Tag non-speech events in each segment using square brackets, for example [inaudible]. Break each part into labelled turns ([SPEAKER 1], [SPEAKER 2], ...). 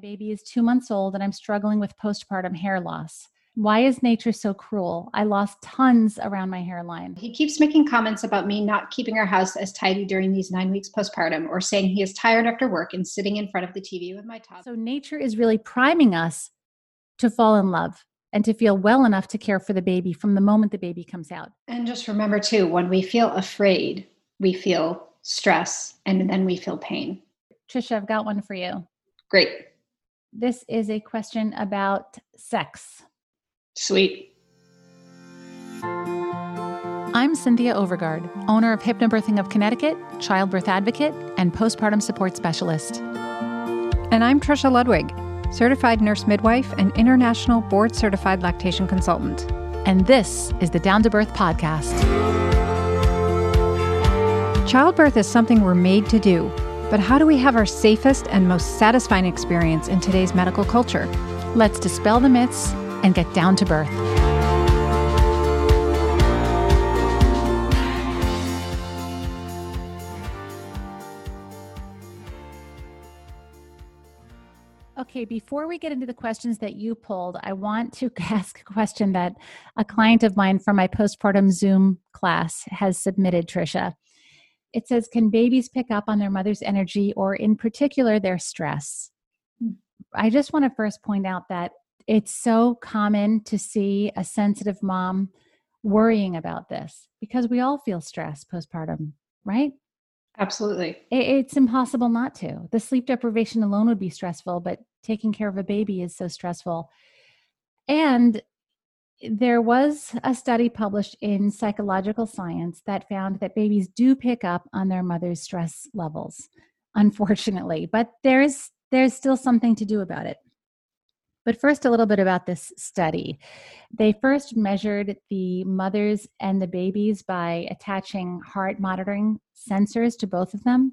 [SPEAKER 1] baby is two months old and I'm struggling with postpartum hair loss. Why is nature so cruel? I lost tons around my hairline.
[SPEAKER 2] He keeps making comments about me not keeping our house as tidy during these nine weeks postpartum or saying he is tired after work and sitting in front of the TV with my toddler.
[SPEAKER 1] So, nature is really priming us to fall in love and to feel well enough to care for the baby from the moment the baby comes out.
[SPEAKER 2] And just remember, too, when we feel afraid, we feel stress and then we feel pain.
[SPEAKER 1] Trisha, I've got one for you.
[SPEAKER 2] Great.
[SPEAKER 1] This is a question about sex.
[SPEAKER 2] Sweet.
[SPEAKER 1] I'm Cynthia Overgard, owner of Hypnobirthing of Connecticut, childbirth advocate, and postpartum support specialist.
[SPEAKER 3] And I'm Trisha Ludwig, certified nurse midwife and international board certified lactation consultant.
[SPEAKER 1] And this is the Down to Birth podcast.
[SPEAKER 3] Childbirth is something we're made to do, but how do we have our safest and most satisfying experience in today's medical culture?
[SPEAKER 1] Let's dispel the myths and get down to birth. Okay, before we get into the questions that you pulled, I want to [laughs] ask a question that a client of mine from my postpartum Zoom class has submitted, Trisha. It says, Can babies pick up on their mother's energy or, in particular, their stress? Hmm. I just want to first point out that it's so common to see a sensitive mom worrying about this because we all feel stress postpartum, right?
[SPEAKER 2] Absolutely.
[SPEAKER 1] It's impossible not to. The sleep deprivation alone would be stressful, but taking care of a baby is so stressful. And there was a study published in Psychological Science that found that babies do pick up on their mother's stress levels, unfortunately, but there's there's still something to do about it. But first, a little bit about this study. They first measured the mothers and the babies by attaching heart monitoring sensors to both of them.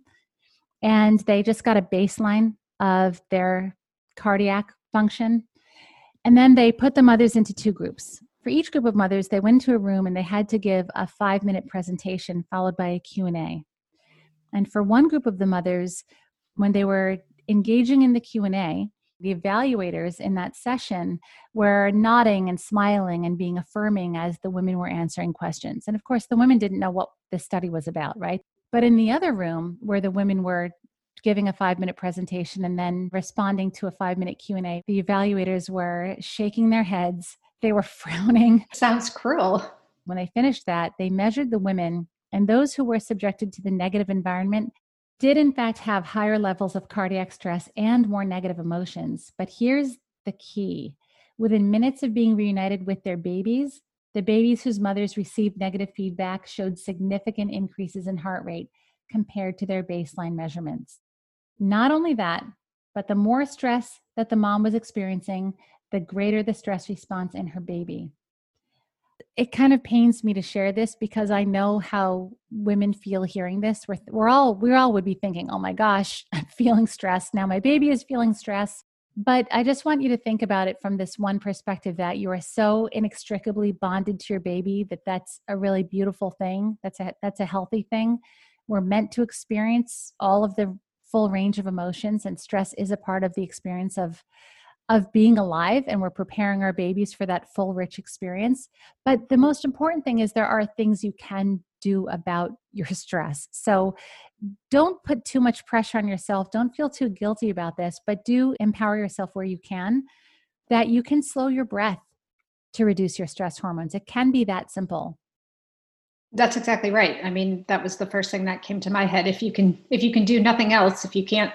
[SPEAKER 1] And they just got a baseline of their cardiac function. And then they put the mothers into two groups. For each group of mothers, they went to a room and they had to give a five minute presentation followed by a Q&A. And for one group of the mothers, when they were engaging in the Q&A, the evaluators in that session were nodding and smiling and being affirming as the women were answering questions. And of course, the women didn't know what the study was about, right? But in the other room where the women were giving a 5-minute presentation and then responding to a 5-minute Q&A, the evaluators were shaking their heads, they were [laughs] frowning.
[SPEAKER 2] Sounds cruel.
[SPEAKER 1] When they finished that, they measured the women and those who were subjected to the negative environment did in fact have higher levels of cardiac stress and more negative emotions. But here's the key within minutes of being reunited with their babies, the babies whose mothers received negative feedback showed significant increases in heart rate compared to their baseline measurements. Not only that, but the more stress that the mom was experiencing, the greater the stress response in her baby it kind of pains me to share this because I know how women feel hearing this. We're, we're all we all would be thinking, "Oh my gosh, [laughs] I'm feeling stressed now. My baby is feeling stress." But I just want you to think about it from this one perspective that you are so inextricably bonded to your baby that that's a really beautiful thing. That's a that's a healthy thing. We're meant to experience all of the full range of emotions, and stress is a part of the experience of of being alive and we're preparing our babies for that full rich experience. But the most important thing is there are things you can do about your stress. So don't put too much pressure on yourself. Don't feel too guilty about this but do empower yourself where you can that you can slow your breath to reduce your stress hormones. It can be that simple
[SPEAKER 2] that's exactly right. I mean that was the first thing that came to my head. If you can if you can do nothing else if you can't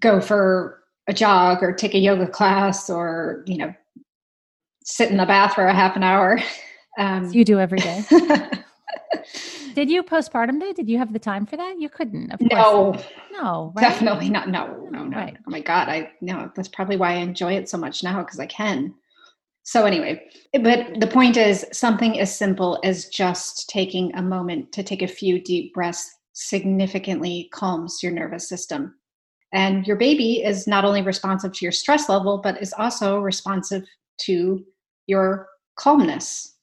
[SPEAKER 2] go for a jog or take a yoga class or you know sit in the bath for a half an hour [laughs]
[SPEAKER 1] um, you do every day. [laughs] Did you postpartum day did you have the time for that? You couldn't
[SPEAKER 2] of course. no
[SPEAKER 1] no
[SPEAKER 2] right? definitely not. No no no. Right. oh my god. I no that's probably why i enjoy it so much now because i can so anyway but the point is something as simple as just taking a moment to take a few deep breaths significantly calms your nervous system and your baby is not only responsive to your stress level, but is also responsive to your calmness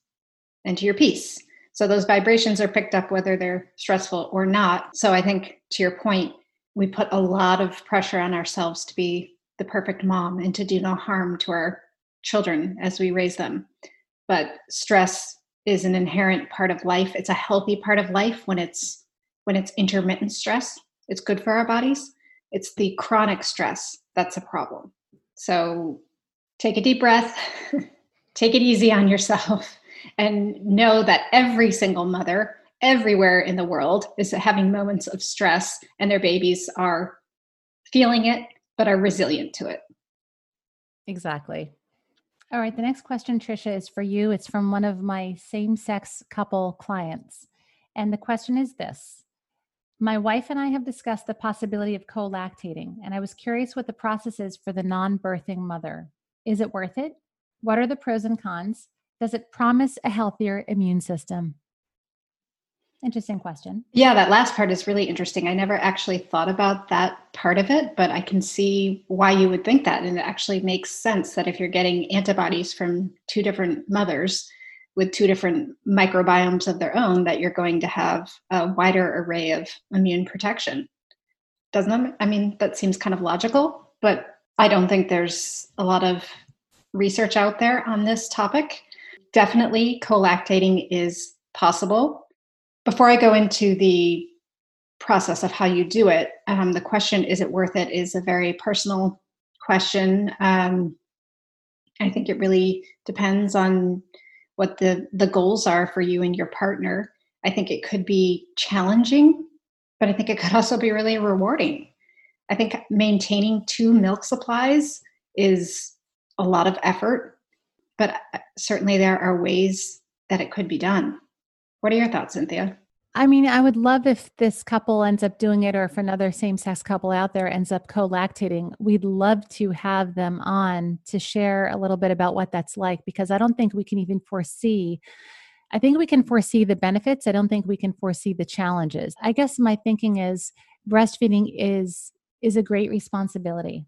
[SPEAKER 2] and to your peace. So those vibrations are picked up whether they're stressful or not. So I think to your point, we put a lot of pressure on ourselves to be the perfect mom and to do no harm to our children as we raise them. But stress is an inherent part of life. It's a healthy part of life when it's when it's intermittent stress. It's good for our bodies. It's the chronic stress that's a problem. So take a deep breath, [laughs] take it easy on yourself, and know that every single mother everywhere in the world is having moments of stress and their babies are feeling it but are resilient to it.
[SPEAKER 1] Exactly. All right, the next question, Trisha, is for you. It's from one of my same sex couple clients. And the question is this My wife and I have discussed the possibility of co lactating, and I was curious what the process is for the non birthing mother. Is it worth it? What are the pros and cons? Does it promise a healthier immune system? Interesting question.
[SPEAKER 2] Yeah, that last part is really interesting. I never actually thought about that part of it, but I can see why you would think that. And it actually makes sense that if you're getting antibodies from two different mothers with two different microbiomes of their own, that you're going to have a wider array of immune protection. Doesn't? I mean, that seems kind of logical, but I don't think there's a lot of research out there on this topic. Definitely, co-lactating is possible before I go into the process of how you do it, um, the question, is it worth it, is a very personal question. Um, I think it really depends on what the, the goals are for you and your partner. I think it could be challenging, but I think it could also be really rewarding. I think maintaining two milk supplies is a lot of effort, but uh, certainly there are ways that it could be done. What are your thoughts, Cynthia?
[SPEAKER 1] I mean, I would love if this couple ends up doing it or if another same sex couple out there ends up co lactating. We'd love to have them on to share a little bit about what that's like because I don't think we can even foresee. I think we can foresee the benefits. I don't think we can foresee the challenges. I guess my thinking is breastfeeding is is a great responsibility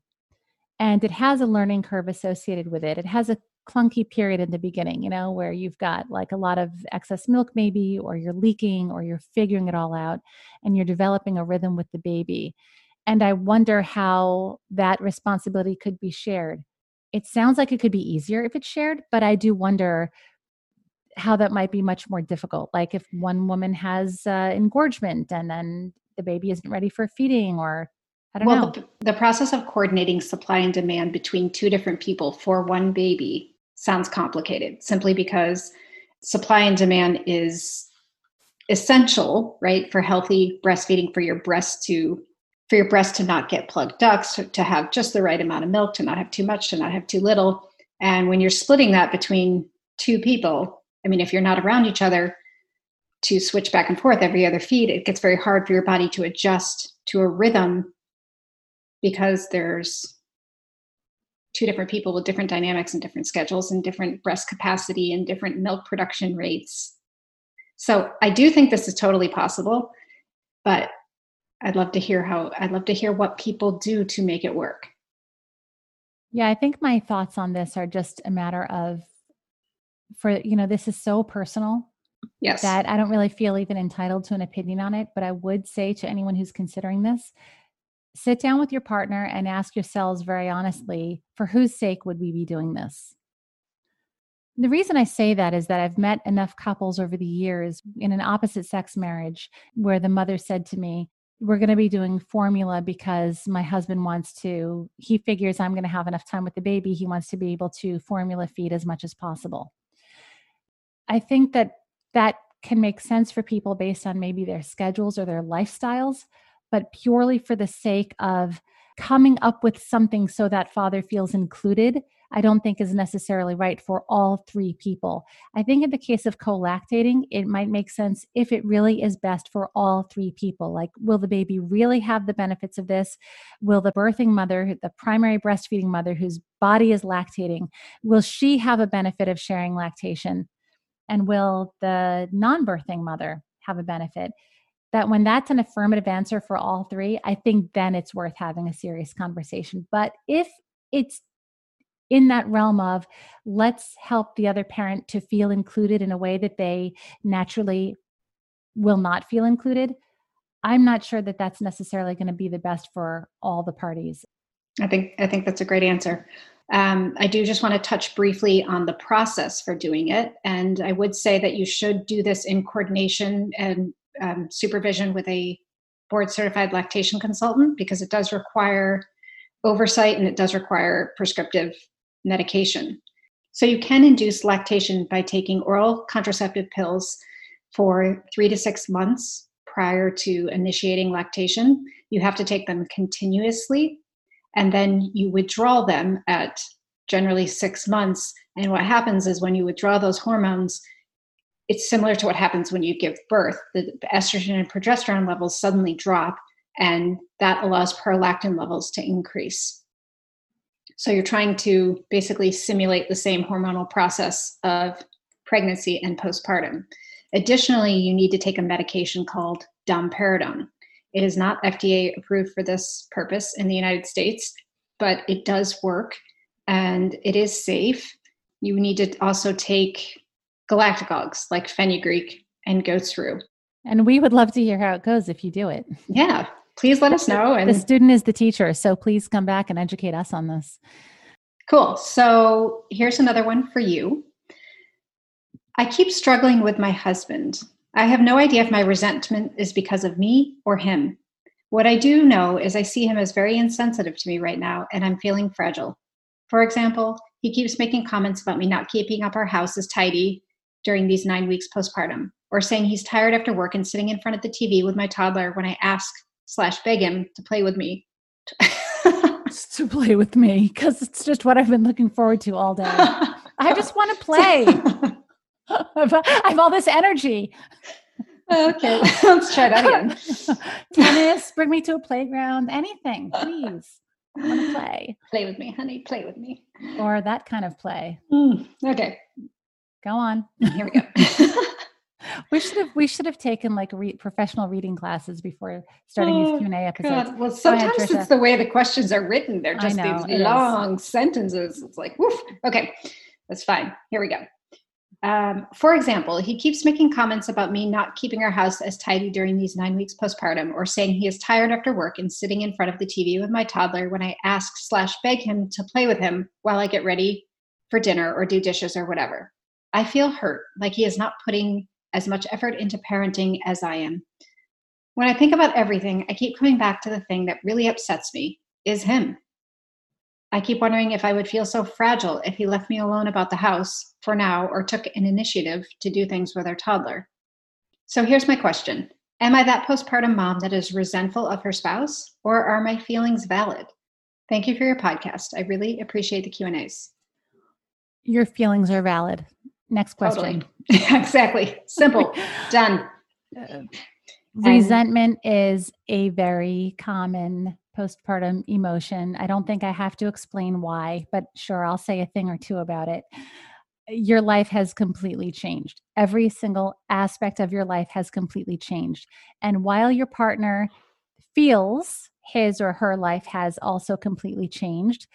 [SPEAKER 1] and it has a learning curve associated with it. It has a clunky period in the beginning, you know, where you've got like a lot of excess milk, maybe, or you're leaking, or you're figuring it all out, and you're developing a rhythm with the baby. And I wonder how that responsibility could be shared. It sounds like it could be easier if it's shared, but I do wonder how that might be much more difficult. Like if one woman has uh, engorgement and then the baby isn't ready for feeding, or I don't well, know.
[SPEAKER 2] The, the process of coordinating supply and demand between two different people for one baby sounds complicated simply because supply and demand is essential, right, for healthy breastfeeding for your breast to for your breast to not get plugged ducts, to have just the right amount of milk, to not have too much, to not have too little. And when you're splitting that between two people, I mean, if you're not around each other to switch back and forth every other feed, it gets very hard for your body to adjust to a rhythm because there's two different people with different dynamics and different schedules and different breast capacity and different milk production rates. So I do think this is totally possible, but I'd love to hear how I'd love to hear what people do to make it work.
[SPEAKER 1] Yeah, I think my thoughts on this are just a matter of for you know, this is so personal.
[SPEAKER 2] Yes.
[SPEAKER 1] That I don't really feel even entitled to an opinion on it, but I would say to anyone who's considering this, sit down with your partner and ask yourselves very honestly for whose sake would we be doing this? The reason I say that is that I've met enough couples over the years in an opposite sex marriage where the mother said to me, We're going to be doing formula because my husband wants to, he figures I'm going to have enough time with the baby. He wants to be able to formula feed as much as possible. I think that that can make sense for people based on maybe their schedules or their lifestyles but purely for the sake of coming up with something so that father feels included, I don't think is necessarily right for all three people. I think in the case of co lactating, it might make sense if it really is best for all three people. Like, will the baby really have the benefits of this? Will the birthing mother, the primary breastfeeding mother whose body is lactating, will she have a benefit of sharing lactation? And will the non birthing mother have a benefit? That when that's an affirmative answer for all three, I think then it's worth having a serious conversation. But if it's in that realm of let's help the other parent to feel included in a way that they naturally will not feel included, I'm not sure that that's necessarily going to be the best for all the parties.
[SPEAKER 2] I think I think that's a great answer. Um, I do just want to touch briefly on the process for doing it, and I would say that you should do this in coordination and um, supervision with a board certified lactation consultant because it does require oversight and it does require prescriptive medication. So you can induce lactation by taking oral contraceptive pills for three to six months prior to initiating lactation. You have to take them continuously, and then you withdraw them at generally six months. And what happens is when you withdraw those hormones, it's similar to what happens when you give birth. The estrogen and progesterone levels suddenly drop, and that allows prolactin levels to increase. So you're trying to basically simulate the same hormonal process of pregnancy and postpartum. Additionally, you need to take a medication called domperidone. It is not FDA approved for this purpose in the United States, but it does work and it is safe. You need to also take galactagogues like fenugreek and goat's rue.
[SPEAKER 1] And we would love to hear how it goes if you do it.
[SPEAKER 2] Yeah, please let us know.
[SPEAKER 1] And the student is the teacher, so please come back and educate us on this.
[SPEAKER 2] Cool. So here's another one for you. I keep struggling with my husband. I have no idea if my resentment is because of me or him. What I do know is I see him as very insensitive to me right now, and I'm feeling fragile. For example, he keeps making comments about me not keeping up our house as tidy during these nine weeks postpartum, or saying he's tired after work and sitting in front of the TV with my toddler when I ask slash beg him to play with me. [laughs]
[SPEAKER 1] to play with me because it's just what I've been looking forward to all day. I [laughs] just want to play. [laughs] I have all this energy.
[SPEAKER 2] Okay, let's try that again.
[SPEAKER 1] Tennis, bring me to a playground, anything, please. I want to play.
[SPEAKER 2] Play with me, honey. Play with me.
[SPEAKER 1] Or that kind of play.
[SPEAKER 2] Mm, okay.
[SPEAKER 1] Go on. [laughs] [laughs]
[SPEAKER 2] Here we go [laughs]
[SPEAKER 1] we should have we should have taken like re- professional reading classes before starting oh, these Q and A episodes.
[SPEAKER 2] God. Well, sometimes ahead, it's the way the questions are written. They're just know, these long is. sentences. It's like, woof. Okay, that's fine. Here we go. Um, for example, he keeps making comments about me not keeping our house as tidy during these nine weeks postpartum, or saying he is tired after work and sitting in front of the TV with my toddler when I ask slash beg him to play with him while I get ready for dinner or do dishes or whatever. I feel hurt, like he is not putting as much effort into parenting as I am. When I think about everything, I keep coming back to the thing that really upsets me is him. I keep wondering if I would feel so fragile if he left me alone about the house for now or took an initiative to do things with our toddler. So here's my question Am I that postpartum mom that is resentful of her spouse, or are my feelings valid? Thank you for your podcast. I really appreciate the Q&As.
[SPEAKER 1] Your feelings are valid. Next question.
[SPEAKER 2] Totally. [laughs] exactly. Simple. [laughs] Done.
[SPEAKER 1] Uh, resentment is a very common postpartum emotion. I don't think I have to explain why, but sure, I'll say a thing or two about it. Your life has completely changed. Every single aspect of your life has completely changed. And while your partner feels his or her life has also completely changed,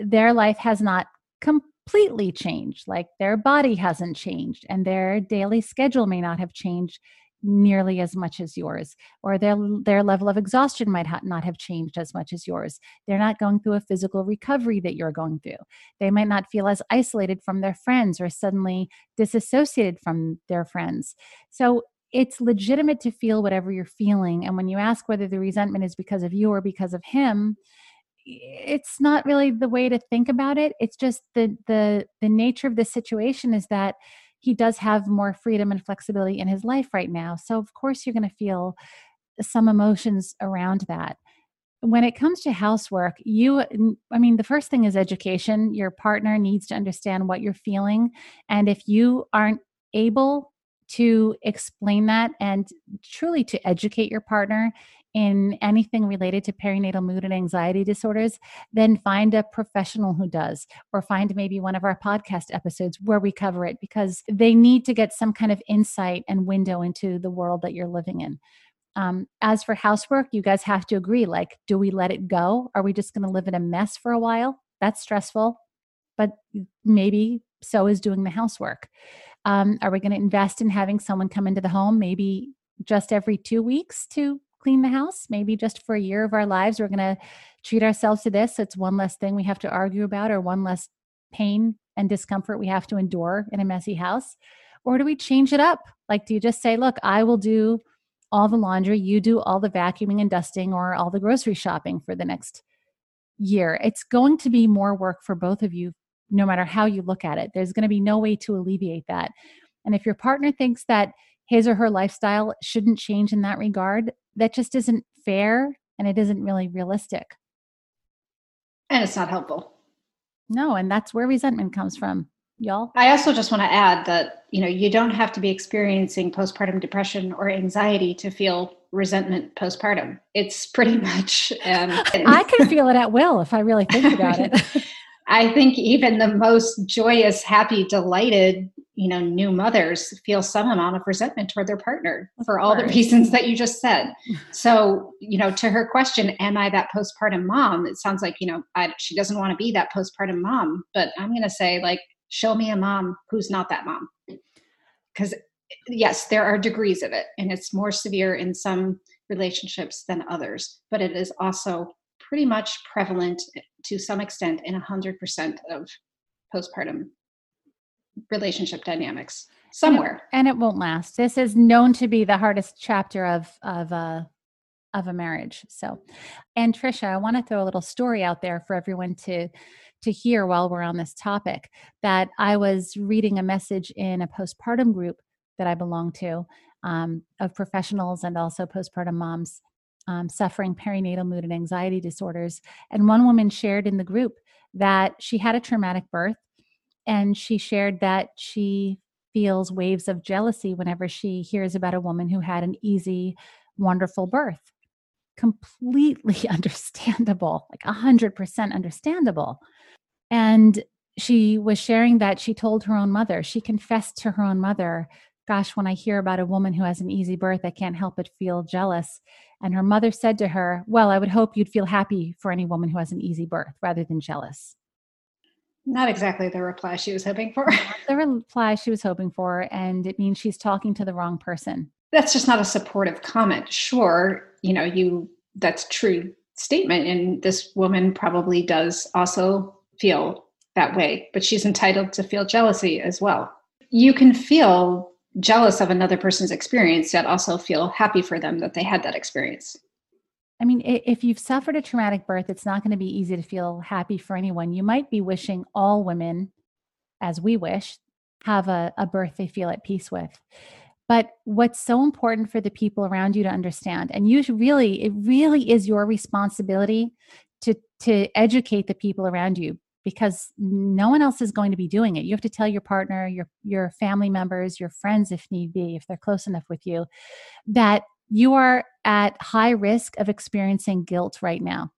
[SPEAKER 1] their life has not completely completely changed, like their body hasn't changed and their daily schedule may not have changed nearly as much as yours or their their level of exhaustion might ha- not have changed as much as yours. They're not going through a physical recovery that you're going through. They might not feel as isolated from their friends or suddenly disassociated from their friends. So it's legitimate to feel whatever you're feeling and when you ask whether the resentment is because of you or because of him it's not really the way to think about it. It's just the the the nature of the situation is that he does have more freedom and flexibility in his life right now. So of course you're going to feel some emotions around that. When it comes to housework you i mean the first thing is education. Your partner needs to understand what you're feeling. And if you aren't able to explain that and truly to educate your partner in anything related to perinatal mood and anxiety disorders, then find a professional who does, or find maybe one of our podcast episodes where we cover it because they need to get some kind of insight and window into the world that you're living in. Um, as for housework, you guys have to agree like, do we let it go? Are we just going to live in a mess for a while? That's stressful, but maybe so is doing the housework. Um, are we going to invest in having someone come into the home maybe just every two weeks to clean the house. Maybe just for a year of our lives, we're going to treat ourselves to this. It's one less thing we have to argue about or one less pain and discomfort we have to endure in a messy house. Or do we change it up? Like, do you just say, look, I will do all the laundry, you do all the vacuuming and dusting or all the grocery shopping for the next year? It's going to be more work for both of you, no matter how you look at it. There's going to be no way to alleviate that. And if your partner thinks that his or her lifestyle shouldn't change in that regard, that just isn't fair and it isn't really realistic.
[SPEAKER 2] And it's not helpful.
[SPEAKER 1] No, and that's where resentment comes from, y'all.
[SPEAKER 2] I also just want to add that, you know, you don't have to be experiencing postpartum depression or anxiety to feel resentment postpartum. It's pretty [laughs] much um, [laughs]
[SPEAKER 1] I can feel it at will if I really think about it. [laughs]
[SPEAKER 2] I think even the most joyous, happy, delighted, you know, new mothers feel some amount of resentment toward their partner for all the reasons that you just said. [laughs] So, you know, to her question, am I that postpartum mom? It sounds like, you know, I, she doesn't want to be that postpartum mom, but I'm going to say, like, show me a mom who's not that mom. Because, yes, there are degrees of it, and it's more severe in some relationships than others, but it is also pretty much prevalent to some extent in 100% of postpartum relationship dynamics somewhere.
[SPEAKER 1] and it, won't last. This is known to be the hardest chapter of of a of a marriage. So and trisha i want to throw a little story out there for everyone to to hear while we're on this topic that i was reading a message in a postpartum group that i belong to um, of professionals and also postpartum moms um, suffering perinatal mood and anxiety disorders. And one woman shared in the group that she had a traumatic birth, and she shared that she feels waves of jealousy whenever she hears about a woman who had an easy, wonderful birth. Completely [laughs] understandable, like 100% understandable. And she was sharing that she told her own mother, she confessed to her own mother Gosh, when I hear about a woman who has an easy birth, I can't help but feel jealous. And her mother said to her, Well, I would hope you'd feel happy for any woman who has an easy birth rather than jealous.
[SPEAKER 2] Not exactly the reply she was hoping for.
[SPEAKER 1] the reply she was hoping for, and it means she's talking to the wrong person.
[SPEAKER 2] That's just not a supportive comment. Sure, you know, you that's true statement and this woman probably does also feel that way, but she's entitled to feel jealousy as well. You can feel jealous of another person's experience yet also feel happy for them that they had that experience
[SPEAKER 1] i mean if you've suffered a traumatic birth it's not going to be easy to feel happy for anyone you might be wishing all women as we wish have a, a birth they feel at peace with but what's so important for the people around you to understand and you really it really is your responsibility to to educate the people around you because no one else is going to be doing it. You have to tell your partner, your your family members, your friends if need be, if they're close enough with you, that you are at high risk of experiencing guilt right now.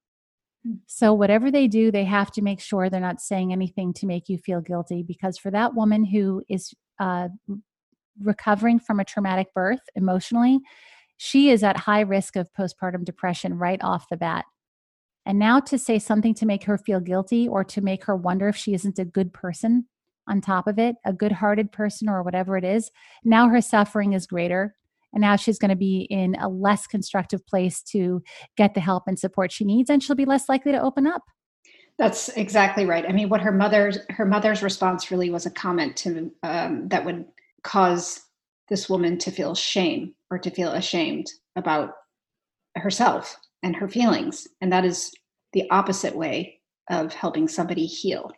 [SPEAKER 1] Hmm. So, whatever they do, they have to make sure they're not saying anything to make you feel guilty. Because for that woman who is uh, recovering from a traumatic birth emotionally, she is at high risk of postpartum depression right off the bat. And now to say something to make her feel guilty or to make her wonder if she isn't a good person on top of it, a good hearted person or whatever it is, now her suffering is greater. And now she's going to be in a less constructive place to get the help and support she needs, and she'll be less likely to open up.
[SPEAKER 2] That's exactly right. I mean, what her mother's her mother's response really was a comment to um, that would cause this woman to feel shame or to feel ashamed about herself and her feelings. And that is the opposite way of helping somebody heal.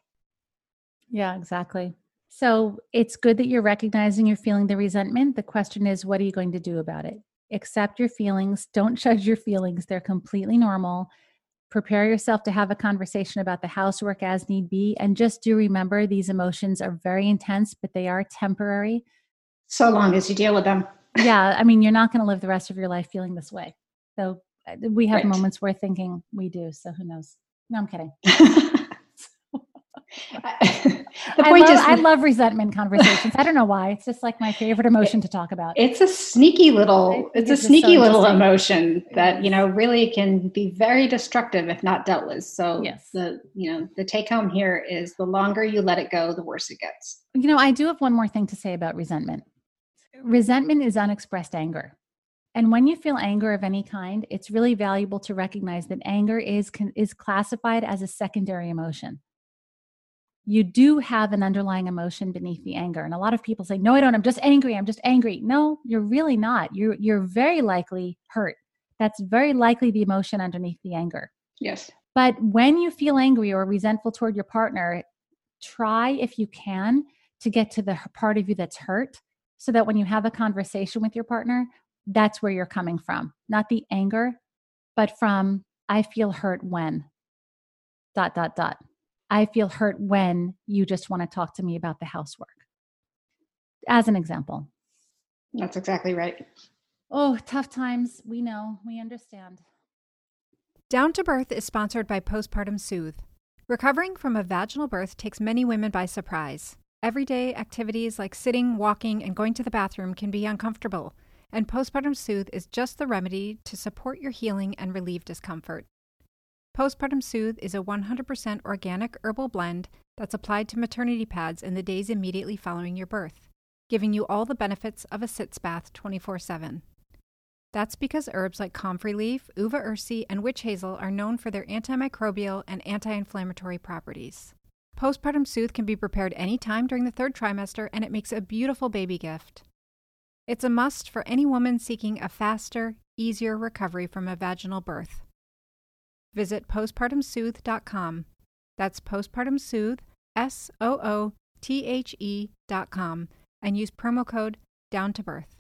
[SPEAKER 1] Yeah, exactly. So it's good that you're recognizing you're feeling the resentment. The question is, what are you going to do about it? Accept your feelings. Don't judge your feelings. They're completely normal. Prepare yourself to have a conversation about the housework as need be. And just do remember these emotions are very intense, but they are temporary.
[SPEAKER 2] So long as you deal with them.
[SPEAKER 1] yeah. I mean, you're not going to live the rest of your life feeling this way. So uh, we have right. moments where thinking we do. So who knows? No, I'm kidding. [laughs] [laughs] the point I love, is, I love resentment conversations. I don't know why. It's just like my favorite emotion to talk about.
[SPEAKER 2] It's a sneaky little. It's a sneaky so little emotion that you know really can be very destructive if not dealt with. So yes, the you know the take home here is the longer you let it go, the worse it gets.
[SPEAKER 1] You know, I do have one more thing to say about resentment. Resentment is unexpressed anger And when you feel anger of any kind, it's really valuable to recognize that anger is is classified as a secondary emotion. You do have an underlying emotion beneath the anger. And a lot of people say, "No, I don't. I'm just angry. I'm just angry." No, you're really not. You're you're very likely hurt. That's very likely the emotion underneath the anger.
[SPEAKER 2] Yes.
[SPEAKER 1] But when you feel angry or resentful toward your partner, try if you can to get to the part of you that's hurt so that when you have a conversation with your partner, that's where you're coming from, not the anger, but from I feel hurt when dot dot dot. I feel hurt when you just want to talk to me about the housework. As an example.
[SPEAKER 2] That's exactly right.
[SPEAKER 1] Oh, tough times. We know. We understand.
[SPEAKER 3] Down to Birth is sponsored by Postpartum Soothe. Recovering from a vaginal birth takes many women by surprise. Everyday activities like sitting, walking, and going to the bathroom can be uncomfortable and Postpartum Soothe is just the remedy to support your healing and relieve discomfort. Postpartum Soothe is a 100% organic herbal blend that's applied to maternity pads in the days immediately following your birth, giving you all the benefits of a sitz bath 24 7. That's because herbs like comfrey leaf, uva ursi, and witch hazel are known for their antimicrobial and anti inflammatory properties. Postpartum Soothe can be prepared anytime during the third trimester, and it makes a beautiful baby gift. It's a must for any woman seeking a faster, easier recovery from a vaginal birth. Visit postpartumsoothe.com. That's postpartumsoothe, S O O T H E.com, and use promo code down to birth.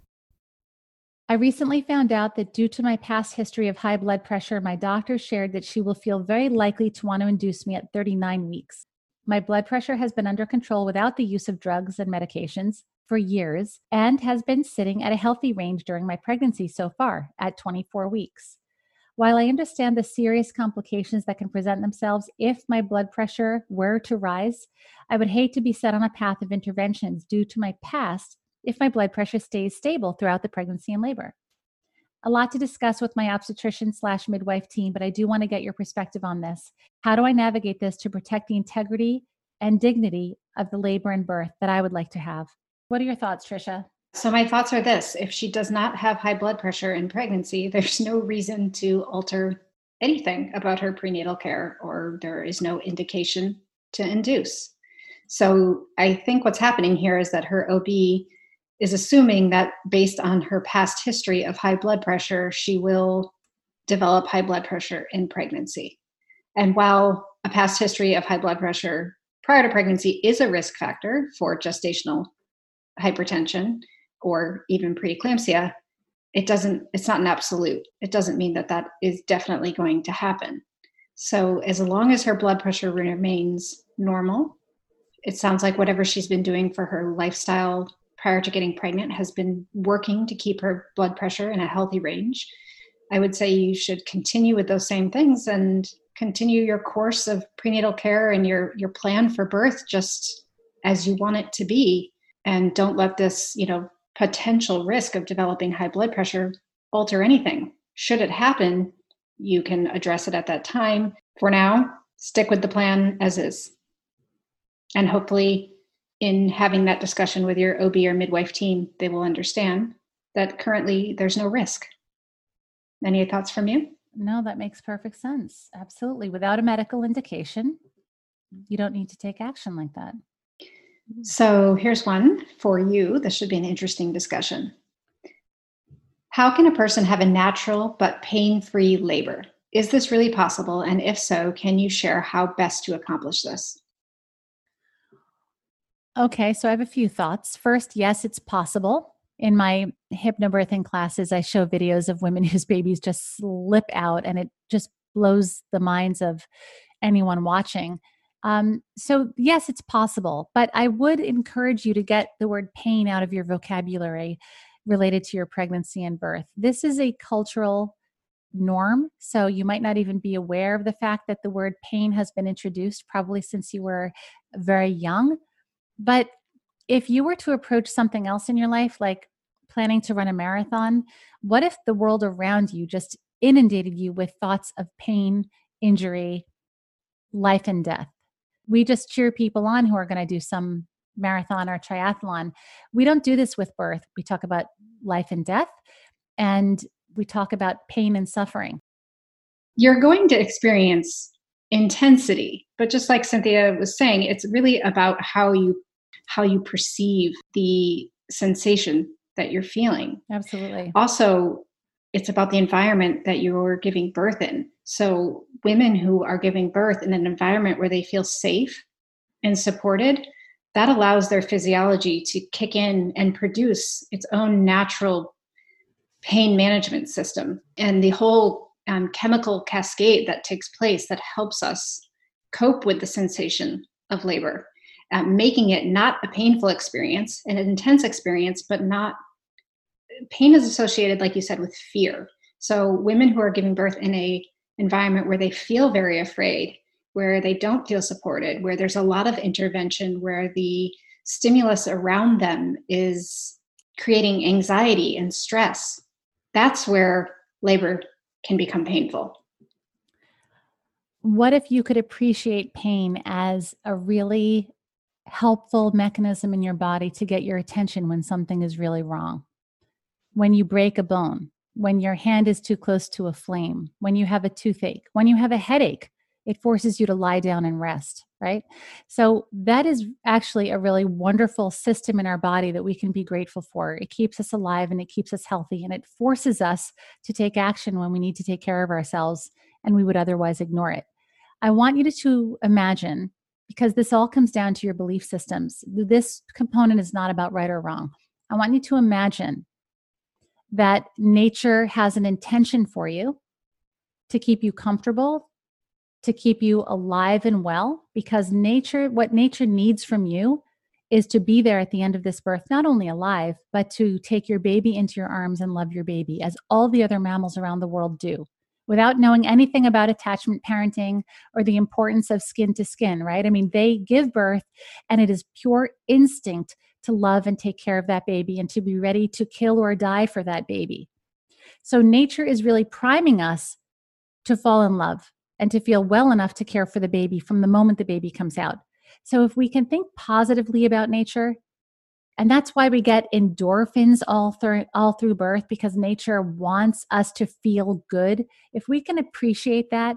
[SPEAKER 1] I recently found out that due to my past history of high blood pressure, my doctor shared that she will feel very likely to want to induce me at 39 weeks. My blood pressure has been under control without the use of drugs and medications, for years and has been sitting at a healthy range during my pregnancy so far at 24 weeks. While I understand the serious complications that can present themselves if my blood pressure were to rise, I would hate to be set on a path of interventions due to my past if my blood pressure stays stable throughout the pregnancy and labor. A lot to discuss with my obstetrician slash midwife team, but I do want to get your perspective on this. How do I navigate this to protect the integrity and dignity of the labor and birth that I would like to have? What are your thoughts, Trisha?
[SPEAKER 2] So, my thoughts are this if she does not have high blood pressure in pregnancy, [laughs] there's no reason to alter anything about her prenatal care, or there is no indication to induce. So, I think what's happening here is that her OB is assuming that based on her past history of high blood pressure, she will develop high blood pressure in pregnancy. And while a past history of high blood pressure prior to pregnancy is a risk factor for gestational hypertension or even preeclampsia, it doesn't, it's not an absolute. It doesn't mean that that is definitely going to happen. So, as long as her blood pressure remains normal, it sounds like whatever she's been doing for her lifestyle prior to getting pregnant has been working to keep her blood pressure in a healthy range. I would say you should continue with those same things and continue your course of prenatal care and your your plan for birth just as you want it to be and don't let this you know potential risk of developing high blood pressure alter anything. Should it happen you can address it at that time. For now stick with the plan as is. And hopefully in having that discussion with your ob or midwife team they will understand that currently there's no risk. Any thoughts from you?
[SPEAKER 1] No that makes perfect sense. Absolutely. Without a medical indication you don't need to take action like that Mm-hmm.
[SPEAKER 2] so here's one for you. This should be an interesting discussion. How can a person have a natural but pain free labor? Is this really possible? And if so, can you share how best to accomplish this?
[SPEAKER 1] Okay, so I have a few thoughts. First, yes, it's possible. In my hypnobirthing classes, I show videos of women [laughs] whose babies just slip out, and it just blows the minds of anyone watching. Um, so, yes, it's possible, but I would encourage you to get the word pain out of your vocabulary related to your pregnancy and birth. This is a cultural norm, so you might not even be aware of the fact that the word pain has been introduced probably since you were very young. But if you were to approach something else in your life, like planning to run a marathon, what if the world around you just inundated you with thoughts of pain, injury, life, and death? We just cheer people on who are going to do some marathon or triathlon. We don't do this with birth. We talk about life and death. and we talk about pain and suffering.
[SPEAKER 2] You're going to experience intensity, but just like Cynthia was saying, it's really about how you how you perceive the sensation that you're feeling.
[SPEAKER 1] Absolutely.
[SPEAKER 2] Also, it's about the environment that you're giving birth in. So, women who are giving birth in an environment where they feel safe and supported, that allows their physiology to kick in and produce its own natural pain management system. And the whole um, chemical cascade that takes place that helps us cope with the sensation of labor, uh, making it not a painful experience, an intense experience, but not pain is associated, like you said, with fear. So women who are giving birth in a environment where they feel very afraid, where they don't feel supported, where there's a lot of intervention, where the stimulus around them is creating anxiety and stress, that's where labor can become painful.
[SPEAKER 1] What if you could appreciate pain as a really helpful mechanism in your body to get your attention when something is really wrong? when you break a bone, when your hand is too close to a flame, when you have a toothache, when you have a headache, it forces you to lie down and rest, right? So, that is actually a really wonderful system in our body that we can be grateful for. It keeps us alive and it keeps us healthy and it forces us to take action when we need to take care of ourselves and we would otherwise ignore it. I want you to imagine, because this all comes down to your belief systems, this component is not about right or wrong. I want you to imagine that nature has an intention for you to keep you comfortable, to keep you alive and well, because nature, what nature needs from you is to be there at the end of this birth, not only alive, but to take your baby into your arms and love your baby, as all the other mammals around the world do, without knowing anything about attachment parenting or the importance of skin to skin, right? I mean, they give birth and it is pure instinct to love and take care of that baby and to be ready to kill or die for that baby. So, nature is really priming us to fall in love and to feel well enough to care for the baby from the moment the baby comes out. So, if we can think positively about nature, and that's why we get endorphins all through all through birth because nature wants us to feel good. If we can appreciate that,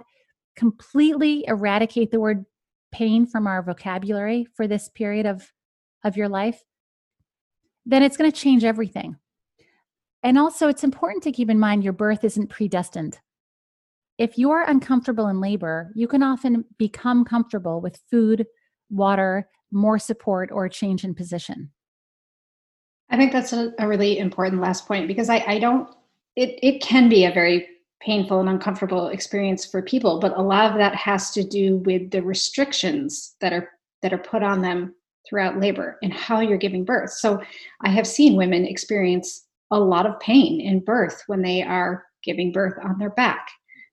[SPEAKER 1] completely eradicate the word pain from our vocabulary for this period of of your life, then it's going to change everything. And also, it's important to keep in mind your birth isn't predestined. If you're uncomfortable in labor, you can often become comfortable with food, water, more support, or a change in position.
[SPEAKER 2] I think that's a, a really important last point because I, I don't, it, it can be a very painful and uncomfortable experience for people, but a lot of that has to do with the restrictions that are that are put on them throughout labor and how you're giving birth. So I have seen women experience a lot of pain in birth when they are giving birth on their back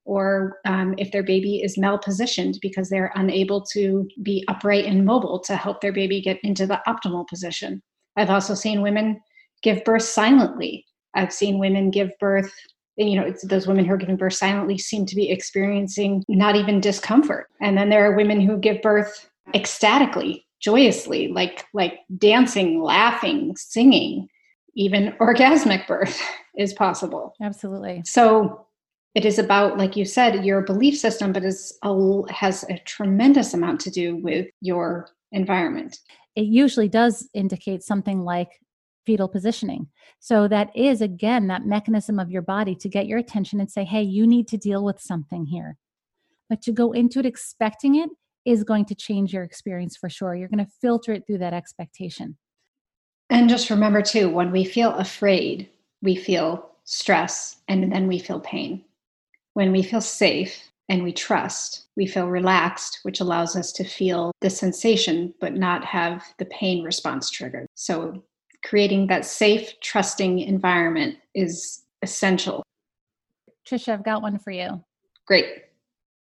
[SPEAKER 2] or um, if their baby is malpositioned because they're unable to be upright and mobile to help their baby get into the optimal position. I've also seen women give birth silently. I've seen women give birth, you know, those women who are giving birth silently seem to be experiencing not even discomfort. And then there are women who give birth ecstatically joyously like like dancing laughing singing even [laughs] orgasmic birth is possible.
[SPEAKER 1] Absolutely.
[SPEAKER 2] So it is about like you said your belief system but is a, has a tremendous amount to do with your environment.
[SPEAKER 1] It usually does indicate something like fetal positioning. So that is again that mechanism of your body to get your attention and say hey you need to deal with something here. But to go into it expecting it is going to change your experience for sure. You're going to filter it through that expectation.
[SPEAKER 2] And just remember too, when we feel afraid, we feel stress and then we feel pain. When we feel safe and we trust, we feel relaxed, which allows us to feel the sensation but not have the pain response triggered. So, creating that safe, trusting environment is essential.
[SPEAKER 1] Trisha, I've got one for you.
[SPEAKER 2] Great.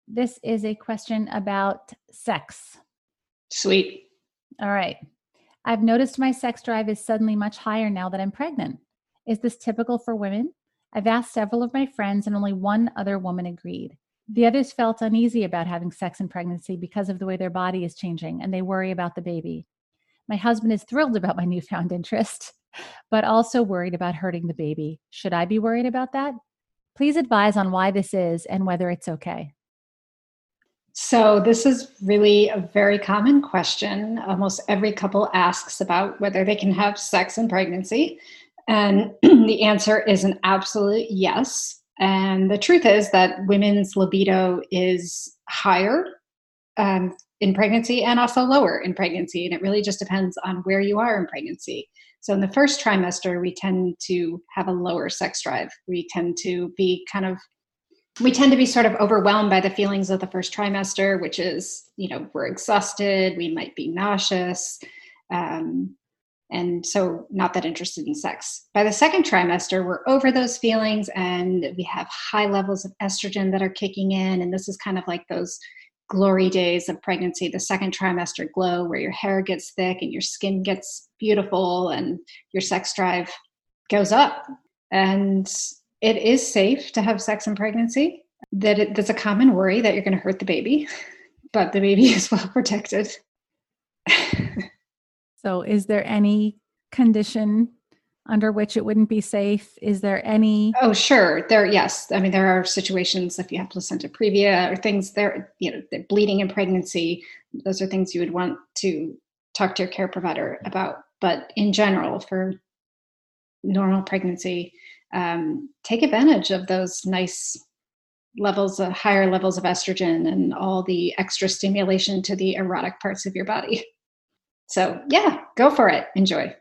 [SPEAKER 1] This is a question about sex.
[SPEAKER 2] Sweet.
[SPEAKER 1] All right. I've noticed my sex drive is suddenly much higher now that I'm pregnant. Is this typical for women? I've asked several of my friends, and only one other woman agreed. The others felt uneasy about having sex in pregnancy because of the way their body is changing, and they worry about the baby. My husband is thrilled about my [laughs] newfound interest. but also worried about hurting the baby. Should I be worried about that? Please advise on why this is and whether it's okay.
[SPEAKER 2] So, this is really a very common question. Almost every couple asks about whether they can have sex in pregnancy. And [clears throat] the answer is an absolute yes. And the truth is that women's libido is higher um, in pregnancy and also lower in pregnancy. And it really just depends on where you are in pregnancy. So, in the first trimester, we tend to have a lower sex drive. We tend to be kind of we tend to be sort of overwhelmed by the feelings of the first trimester, which is, you know, we're exhausted, we might be nauseous, um, and so not that interested in sex. By the second trimester, we're over those feelings and we have high levels of estrogen that are kicking in. And this is kind of like those glory days of pregnancy, the second trimester glow, where your hair gets thick and your skin gets beautiful and your sex drive goes up. And it is safe to have sex in pregnancy. That it, there's a common worry that you're going to hurt the baby, [laughs] but the baby [laughs] is well protected.
[SPEAKER 1] so, is there any condition under which it wouldn't be safe? Is there any?
[SPEAKER 2] Oh, sure. There, yes. I mean, there are situations if you have placenta previa or things there, you know, bleeding in pregnancy. Those are things you would want to talk to your care provider about. But in general, for normal pregnancy, um, take advantage of those nice levels of higher levels of estrogen and all the extra stimulation to the erotic parts of your body. [laughs] So, yeah, go for it. Enjoy.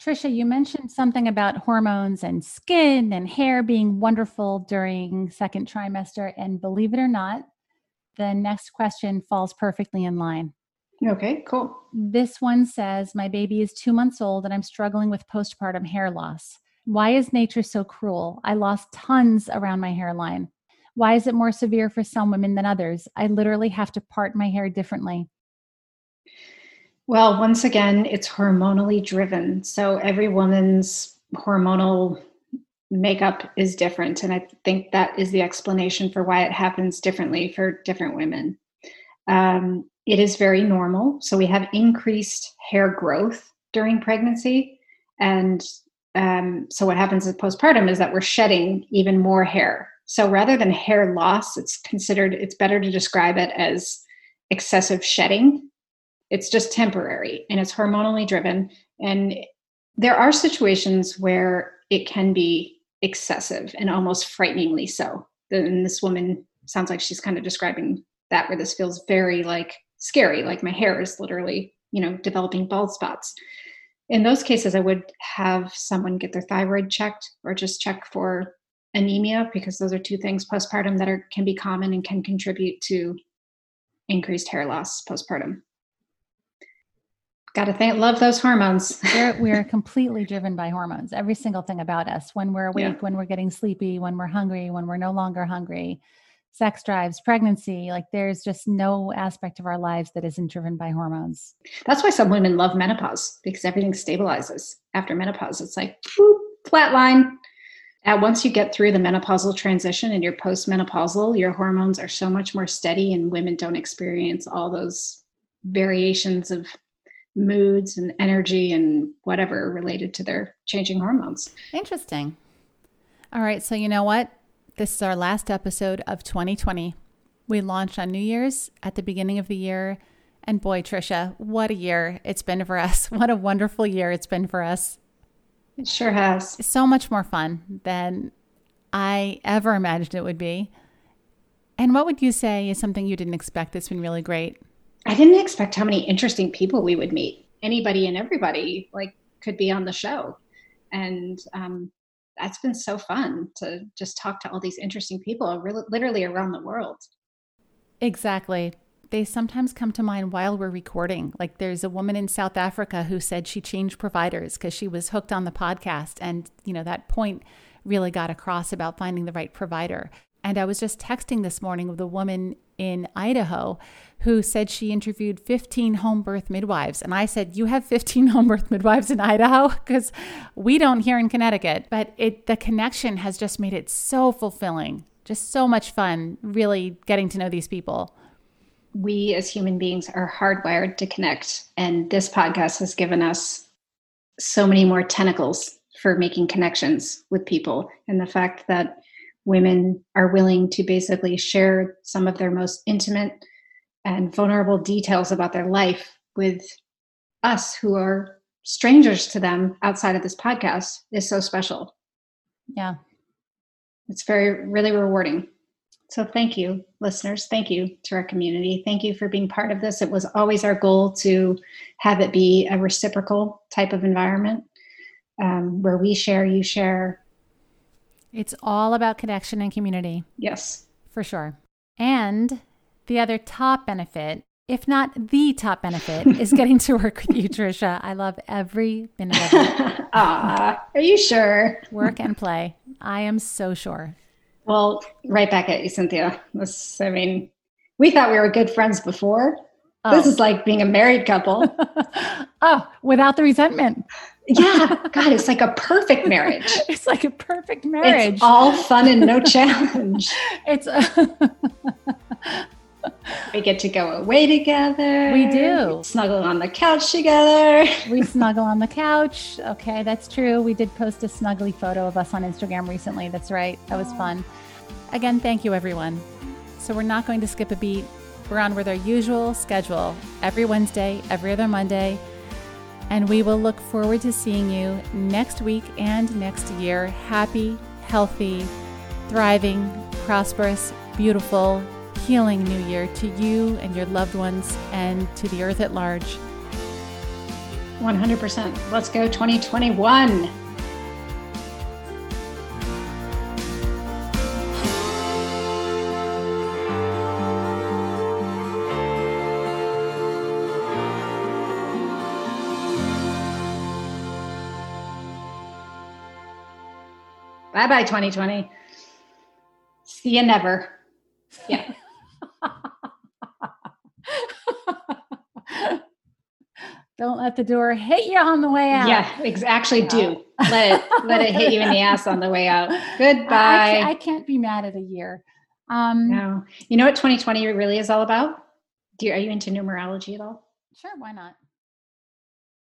[SPEAKER 1] Trisha, you mentioned something about hormones and skin and hair being wonderful during second trimester. And believe it or not, the next question falls perfectly in line.
[SPEAKER 2] Okay, cool.
[SPEAKER 1] This one says My baby is two months old and I'm struggling with postpartum hair loss. Why is nature so cruel? I lost tons around my hairline. Why is it more severe for some women than others? I literally have to part my hair differently.
[SPEAKER 2] Well, once again, it's hormonally driven. So every woman's hormonal makeup is different. And I think that is the explanation for why it happens differently for different women. Um, it is very normal. So we have increased hair growth during pregnancy. And um, so what happens in postpartum is that we're shedding even more hair. So rather than hair loss, it's considered, it's better to describe it as excessive shedding. It's just temporary and it's hormonally driven. And there are situations where it can be excessive and almost frighteningly so. And this woman sounds like she's kind of describing that where this feels very like scary, like my hair is literally, you know, developing bald spots in those cases, I would have someone get their thyroid checked or just check for anemia because those are two things postpartum that are can be common and can contribute to increased hair loss postpartum. Got to thank love those hormones. [laughs]
[SPEAKER 1] we're, we're completely driven by hormones. Every single thing about us. When we're awake, yeah. when we're getting sleepy, when we're hungry, when we're no longer hungry, sex drives, pregnancy. Like there's just no aspect of our lives that isn't driven by hormones.
[SPEAKER 2] That's why some women love menopause because everything stabilizes after menopause. It's like whoop, flat line. And once you get through the menopausal transition and you're postmenopausal, your hormones are so much more steady, and women don't experience all those variations of moods and energy and whatever related to their changing hormones.
[SPEAKER 1] Interesting. All right. So, you know what? This is our last episode of 2020. We launched on New Year's at the beginning of the year. And boy, Trisha, what a year it's been for us. [laughs] What a wonderful year it's been for us.
[SPEAKER 2] It sure has.
[SPEAKER 1] So much more fun than I ever imagined it would be. And what would you say is something you didn't expect that's been really great?
[SPEAKER 2] I didn't expect how many interesting people we would meet. Anybody and everybody like could be on the show. And um, that's been so fun to just talk to all these interesting people really, literally around the world.
[SPEAKER 1] Exactly. They sometimes come to mind while we're recording. Like there's a woman in South Africa who said she changed providers because she was hooked on the podcast. And, you know, that point really got across about finding the right provider. And I was just texting this morning with a woman in Idaho who said she interviewed 15 home birth midwives. And I said, You have 15 [laughs] home birth midwives in Idaho? Because we don't here in Connecticut. But it the connection has just made it so fulfilling, just so much fun, really getting to know these people.
[SPEAKER 2] We as human beings are hardwired to connect. And this podcast has given us so many more tentacles for making connections with people. And the fact that women are willing to basically share some of their most intimate and vulnerable details about their life with us who are strangers to them outside of this podcast is so special.
[SPEAKER 1] Yeah.
[SPEAKER 2] It's very, really rewarding. So thank you, listeners. Thank you to our community. Thank you for being part of this. It was always our goal to have it be a reciprocal type of environment um, where we share, you share.
[SPEAKER 1] It's all about connection and community.
[SPEAKER 2] Yes.
[SPEAKER 1] For sure. And the other top benefit, if not the top benefit, is [laughs] getting to work with you, Trisha. I love every minute of it. [laughs]
[SPEAKER 2] Ah, are you sure?
[SPEAKER 1] Work and play. I am so sure.
[SPEAKER 2] Well, right back at you, Cynthia. This, I mean, we thought we were good friends before. Oh. This is like being a married couple. [laughs]
[SPEAKER 1] oh, without the resentment.
[SPEAKER 2] Yeah, God, it's like a perfect [laughs] marriage.
[SPEAKER 1] It's like a perfect marriage.
[SPEAKER 2] It's all fun and no challenge. [laughs]
[SPEAKER 1] It's.
[SPEAKER 2] a- [laughs] we get to go away together.
[SPEAKER 1] We do.
[SPEAKER 2] We snuggle on the couch together.
[SPEAKER 1] we snuggle on the couch. Okay, that's true. We did post a snuggly photo of us on Instagram recently. That's right. That was fun. Again, thank you, everyone. So, we're not going to skip a beat. We're on with our usual schedule every Wednesday, every other Monday. And we will look forward to seeing you next week and next year. Happy, healthy, thriving, prosperous, beautiful, healing new year to you and your loved ones and to the earth at large.
[SPEAKER 2] 100%. Let's go 2021. Bye bye, 2020. See you never. Yeah. [laughs]
[SPEAKER 1] Don't let the door hit you on the way out.
[SPEAKER 2] Yeah, ex- actually do. let it let it hit you in the ass on the way out. [laughs] Goodbye.
[SPEAKER 1] I, I can't be mad at a year. Um,
[SPEAKER 2] no. You know what 2020 really is all about? Do you, are you into numerology at all?
[SPEAKER 1] Sure, why not?